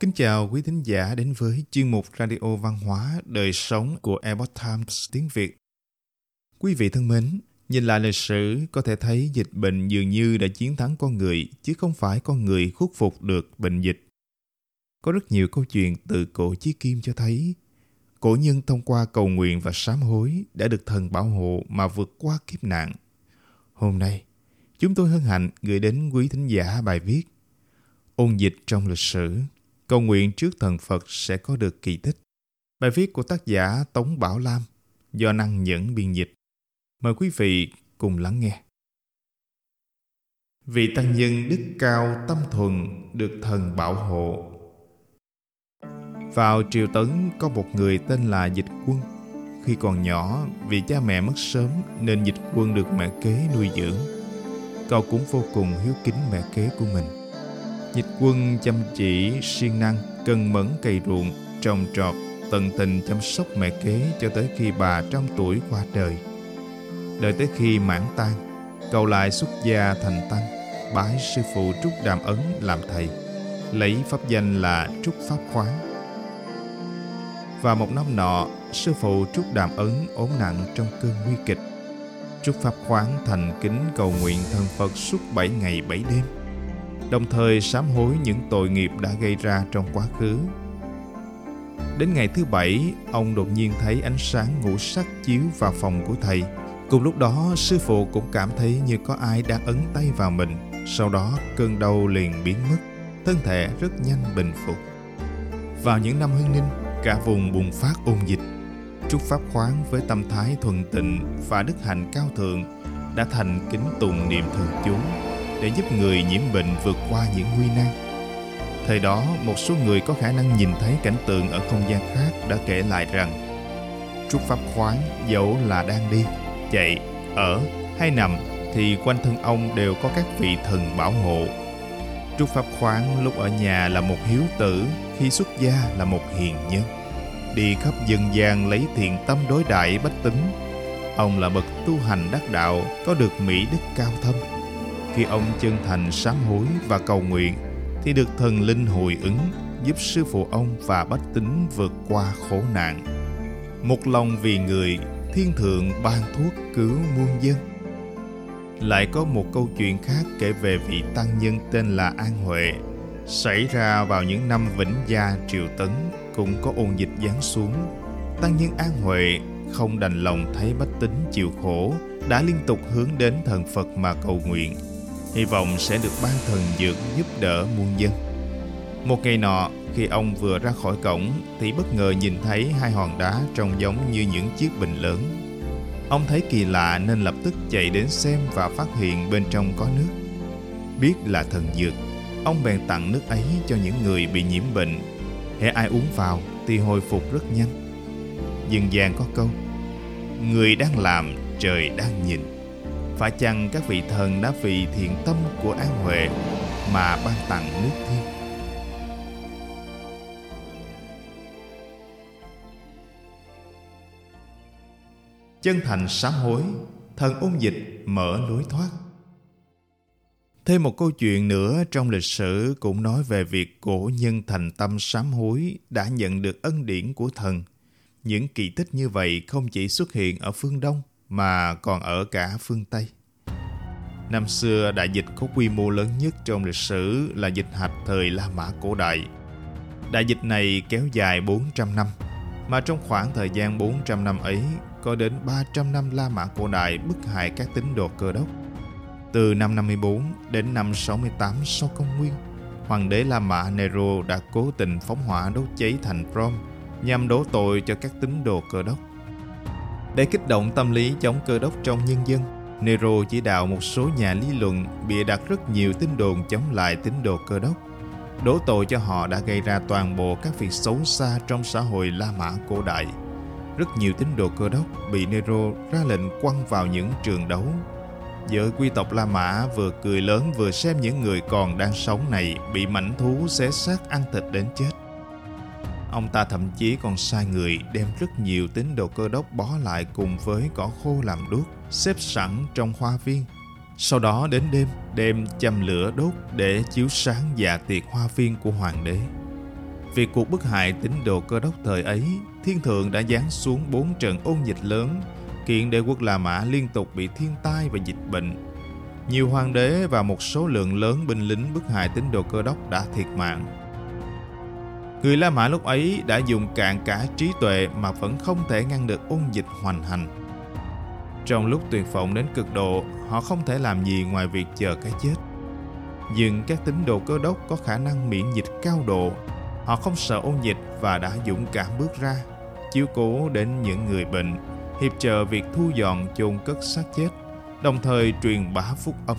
Kính chào quý thính giả đến với chuyên mục Radio Văn hóa Đời Sống của Epoch Times tiếng Việt. Quý vị thân mến, nhìn lại lịch sử có thể thấy dịch bệnh dường như đã chiến thắng con người chứ không phải con người khuất phục được bệnh dịch. Có rất nhiều câu chuyện từ cổ chí kim cho thấy cổ nhân thông qua cầu nguyện và sám hối đã được thần bảo hộ mà vượt qua kiếp nạn. Hôm nay, chúng tôi hân hạnh gửi đến quý thính giả bài viết Ôn dịch trong lịch sử cầu nguyện trước thần Phật sẽ có được kỳ tích. Bài viết của tác giả Tống Bảo Lam do năng nhẫn biên dịch. Mời quý vị cùng lắng nghe. Vị tăng nhân đức cao tâm thuần được thần bảo hộ. Vào triều tấn có một người tên là Dịch Quân. Khi còn nhỏ, vì cha mẹ mất sớm nên Dịch Quân được mẹ kế nuôi dưỡng. Cậu cũng vô cùng hiếu kính mẹ kế của mình Dịch quân chăm chỉ, siêng năng, cần mẫn cày ruộng, trồng trọt, tận tình chăm sóc mẹ kế cho tới khi bà trăm tuổi qua đời. Đợi tới khi mãn tan, cậu lại xuất gia thành tăng, bái sư phụ Trúc Đàm Ấn làm thầy, lấy pháp danh là Trúc Pháp Khoáng. Và một năm nọ, sư phụ Trúc Đàm Ấn ốm nặng trong cơn nguy kịch. Trúc Pháp Khoáng thành kính cầu nguyện thần Phật suốt bảy ngày bảy đêm đồng thời sám hối những tội nghiệp đã gây ra trong quá khứ. Đến ngày thứ bảy, ông đột nhiên thấy ánh sáng ngũ sắc chiếu vào phòng của thầy. Cùng lúc đó, sư phụ cũng cảm thấy như có ai đang ấn tay vào mình. Sau đó, cơn đau liền biến mất, thân thể rất nhanh bình phục. Vào những năm hưng ninh, cả vùng bùng phát ôn dịch. Trúc Pháp khoáng với tâm thái thuần tịnh và đức hạnh cao thượng đã thành kính tùng niệm thường chú để giúp người nhiễm bệnh vượt qua những nguy nan. Thời đó, một số người có khả năng nhìn thấy cảnh tượng ở không gian khác đã kể lại rằng Trúc Pháp Khoáng dẫu là đang đi, chạy, ở hay nằm thì quanh thân ông đều có các vị thần bảo hộ. Trúc Pháp Khoáng lúc ở nhà là một hiếu tử, khi xuất gia là một hiền nhân. Đi khắp dân gian lấy thiện tâm đối đại bách tính. Ông là bậc tu hành đắc đạo, có được mỹ đức cao thâm khi ông chân thành sám hối và cầu nguyện thì được thần linh hồi ứng giúp sư phụ ông và bách tính vượt qua khổ nạn. Một lòng vì người, thiên thượng ban thuốc cứu muôn dân. Lại có một câu chuyện khác kể về vị tăng nhân tên là An Huệ. Xảy ra vào những năm Vĩnh Gia Triều Tấn cũng có ôn dịch giáng xuống. Tăng nhân An Huệ không đành lòng thấy bách tính chịu khổ, đã liên tục hướng đến thần Phật mà cầu nguyện hy vọng sẽ được ban thần dược giúp đỡ muôn dân. Một ngày nọ, khi ông vừa ra khỏi cổng thì bất ngờ nhìn thấy hai hòn đá trông giống như những chiếc bình lớn. Ông thấy kỳ lạ nên lập tức chạy đến xem và phát hiện bên trong có nước. Biết là thần dược, ông bèn tặng nước ấy cho những người bị nhiễm bệnh. Hễ ai uống vào thì hồi phục rất nhanh. Dân gian có câu, người đang làm, trời đang nhìn phải chăng các vị thần đã vì thiện tâm của An Huệ mà ban tặng nước thiên? Chân thành sám hối, thần ôn dịch mở lối thoát. Thêm một câu chuyện nữa trong lịch sử cũng nói về việc cổ nhân thành tâm sám hối đã nhận được ân điển của thần. Những kỳ tích như vậy không chỉ xuất hiện ở phương Đông mà còn ở cả phương Tây. Năm xưa, đại dịch có quy mô lớn nhất trong lịch sử là dịch hạch thời La Mã cổ đại. Đại dịch này kéo dài 400 năm, mà trong khoảng thời gian 400 năm ấy, có đến 300 năm La Mã cổ đại bức hại các tín đồ cơ đốc. Từ năm 54 đến năm 68 sau công nguyên, Hoàng đế La Mã Nero đã cố tình phóng hỏa đốt cháy thành Rome nhằm đổ tội cho các tín đồ cơ đốc. Để kích động tâm lý chống cơ đốc trong nhân dân, Nero chỉ đạo một số nhà lý luận bịa đặt rất nhiều tin đồn chống lại tín đồ cơ đốc, đổ tội cho họ đã gây ra toàn bộ các việc xấu xa trong xã hội La Mã cổ đại. Rất nhiều tín đồ cơ đốc bị Nero ra lệnh quăng vào những trường đấu. Giới quy tộc La Mã vừa cười lớn vừa xem những người còn đang sống này bị mảnh thú xé xác ăn thịt đến chết. Ông ta thậm chí còn sai người đem rất nhiều tín đồ cơ đốc bó lại cùng với cỏ khô làm đuốc, xếp sẵn trong hoa viên. Sau đó đến đêm, đem châm lửa đốt để chiếu sáng dạ tiệc hoa viên của hoàng đế. Vì cuộc bức hại tín đồ cơ đốc thời ấy, thiên thượng đã giáng xuống bốn trận ôn dịch lớn, kiện đế quốc La Mã liên tục bị thiên tai và dịch bệnh. Nhiều hoàng đế và một số lượng lớn binh lính bức hại tín đồ cơ đốc đã thiệt mạng. Người La Mã lúc ấy đã dùng cạn cả trí tuệ mà vẫn không thể ngăn được ôn dịch hoành hành. Trong lúc tuyệt vọng đến cực độ, họ không thể làm gì ngoài việc chờ cái chết. Nhưng các tín đồ cơ đốc có khả năng miễn dịch cao độ. Họ không sợ ôn dịch và đã dũng cảm bước ra, chiếu cố đến những người bệnh, hiệp trợ việc thu dọn chôn cất xác chết, đồng thời truyền bá phúc âm.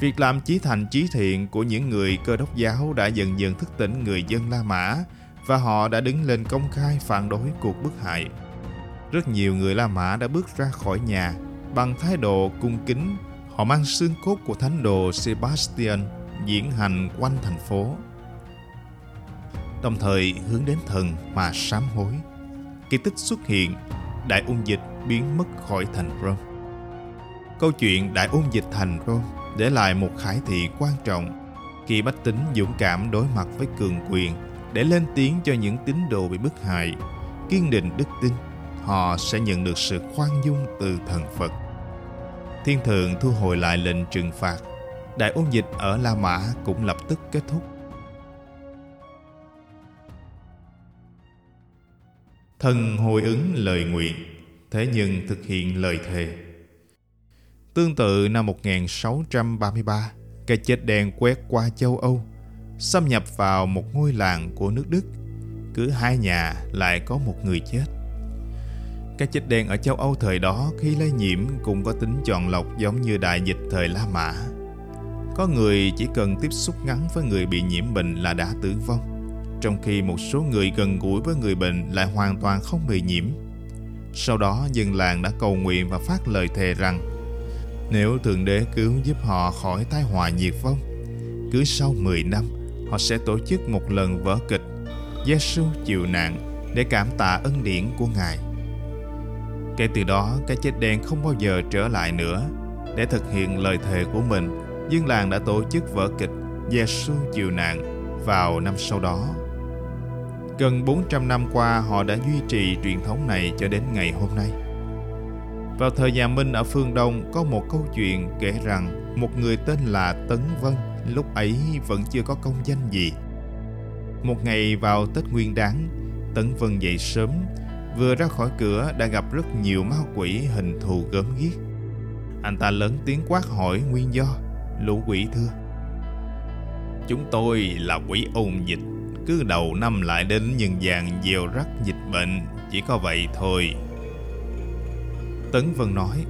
Việc làm chí thành chí thiện của những người cơ đốc giáo đã dần dần thức tỉnh người dân La Mã và họ đã đứng lên công khai phản đối cuộc bức hại. Rất nhiều người La Mã đã bước ra khỏi nhà bằng thái độ cung kính. Họ mang xương cốt của thánh đồ Sebastian diễn hành quanh thành phố. Đồng thời hướng đến thần mà sám hối. Kỳ tích xuất hiện, đại ung dịch biến mất khỏi thành Rome. Câu chuyện đại ung dịch thành Rome để lại một khải thị quan trọng khi bách tính dũng cảm đối mặt với cường quyền để lên tiếng cho những tín đồ bị bức hại, kiên định đức tin, họ sẽ nhận được sự khoan dung từ thần Phật. Thiên thượng thu hồi lại lệnh trừng phạt, đại ôn dịch ở La Mã cũng lập tức kết thúc. Thần hồi ứng lời nguyện, thế nhưng thực hiện lời thề. Tương tự năm 1633, cái chết đen quét qua châu Âu, xâm nhập vào một ngôi làng của nước Đức. Cứ hai nhà lại có một người chết. Cái chết đen ở châu Âu thời đó khi lây nhiễm cũng có tính chọn lọc giống như đại dịch thời La Mã. Có người chỉ cần tiếp xúc ngắn với người bị nhiễm bệnh là đã tử vong, trong khi một số người gần gũi với người bệnh lại hoàn toàn không bị nhiễm. Sau đó dân làng đã cầu nguyện và phát lời thề rằng nếu Thượng Đế cứu giúp họ khỏi tai họa diệt vong, cứ sau 10 năm, họ sẽ tổ chức một lần vở kịch Giêsu chịu nạn để cảm tạ ân điển của Ngài. Kể từ đó, cái chết đen không bao giờ trở lại nữa. Để thực hiện lời thề của mình, dân làng đã tổ chức vở kịch Giêsu chịu nạn vào năm sau đó. Gần 400 năm qua, họ đã duy trì truyền thống này cho đến ngày hôm nay. Vào thời nhà Minh ở phương Đông có một câu chuyện kể rằng một người tên là Tấn Vân lúc ấy vẫn chưa có công danh gì. Một ngày vào Tết Nguyên Đán, Tấn Vân dậy sớm, vừa ra khỏi cửa đã gặp rất nhiều ma quỷ hình thù gớm ghiếc. Anh ta lớn tiếng quát hỏi nguyên do, lũ quỷ thưa. Chúng tôi là quỷ ôn dịch, cứ đầu năm lại đến nhân gian gieo rắc dịch bệnh, chỉ có vậy thôi. Tấn Vân nói,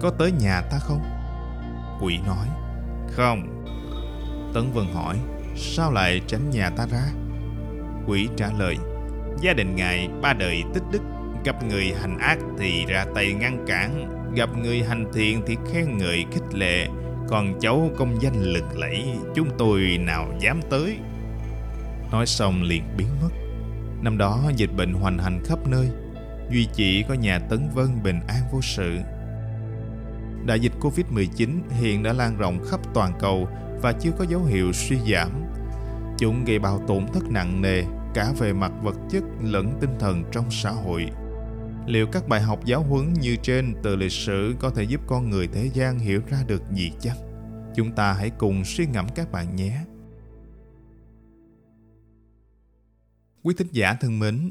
Có tới nhà ta không? Quỷ nói, Không Tấn Vân hỏi, Sao lại tránh nhà ta ra? Quỷ trả lời, Gia đình ngài ba đời tích đức, Gặp người hành ác thì ra tay ngăn cản, Gặp người hành thiện thì khen ngợi khích lệ, Còn cháu công danh lực lẫy, Chúng tôi nào dám tới Nói xong liền biến mất Năm đó dịch bệnh hoành hành khắp nơi duy chỉ có nhà Tấn Vân bình an vô sự. Đại dịch Covid-19 hiện đã lan rộng khắp toàn cầu và chưa có dấu hiệu suy giảm. Chúng gây bao tổn thất nặng nề cả về mặt vật chất lẫn tinh thần trong xã hội. Liệu các bài học giáo huấn như trên từ lịch sử có thể giúp con người thế gian hiểu ra được gì chăng? Chúng ta hãy cùng suy ngẫm các bạn nhé. Quý thính giả thân mến,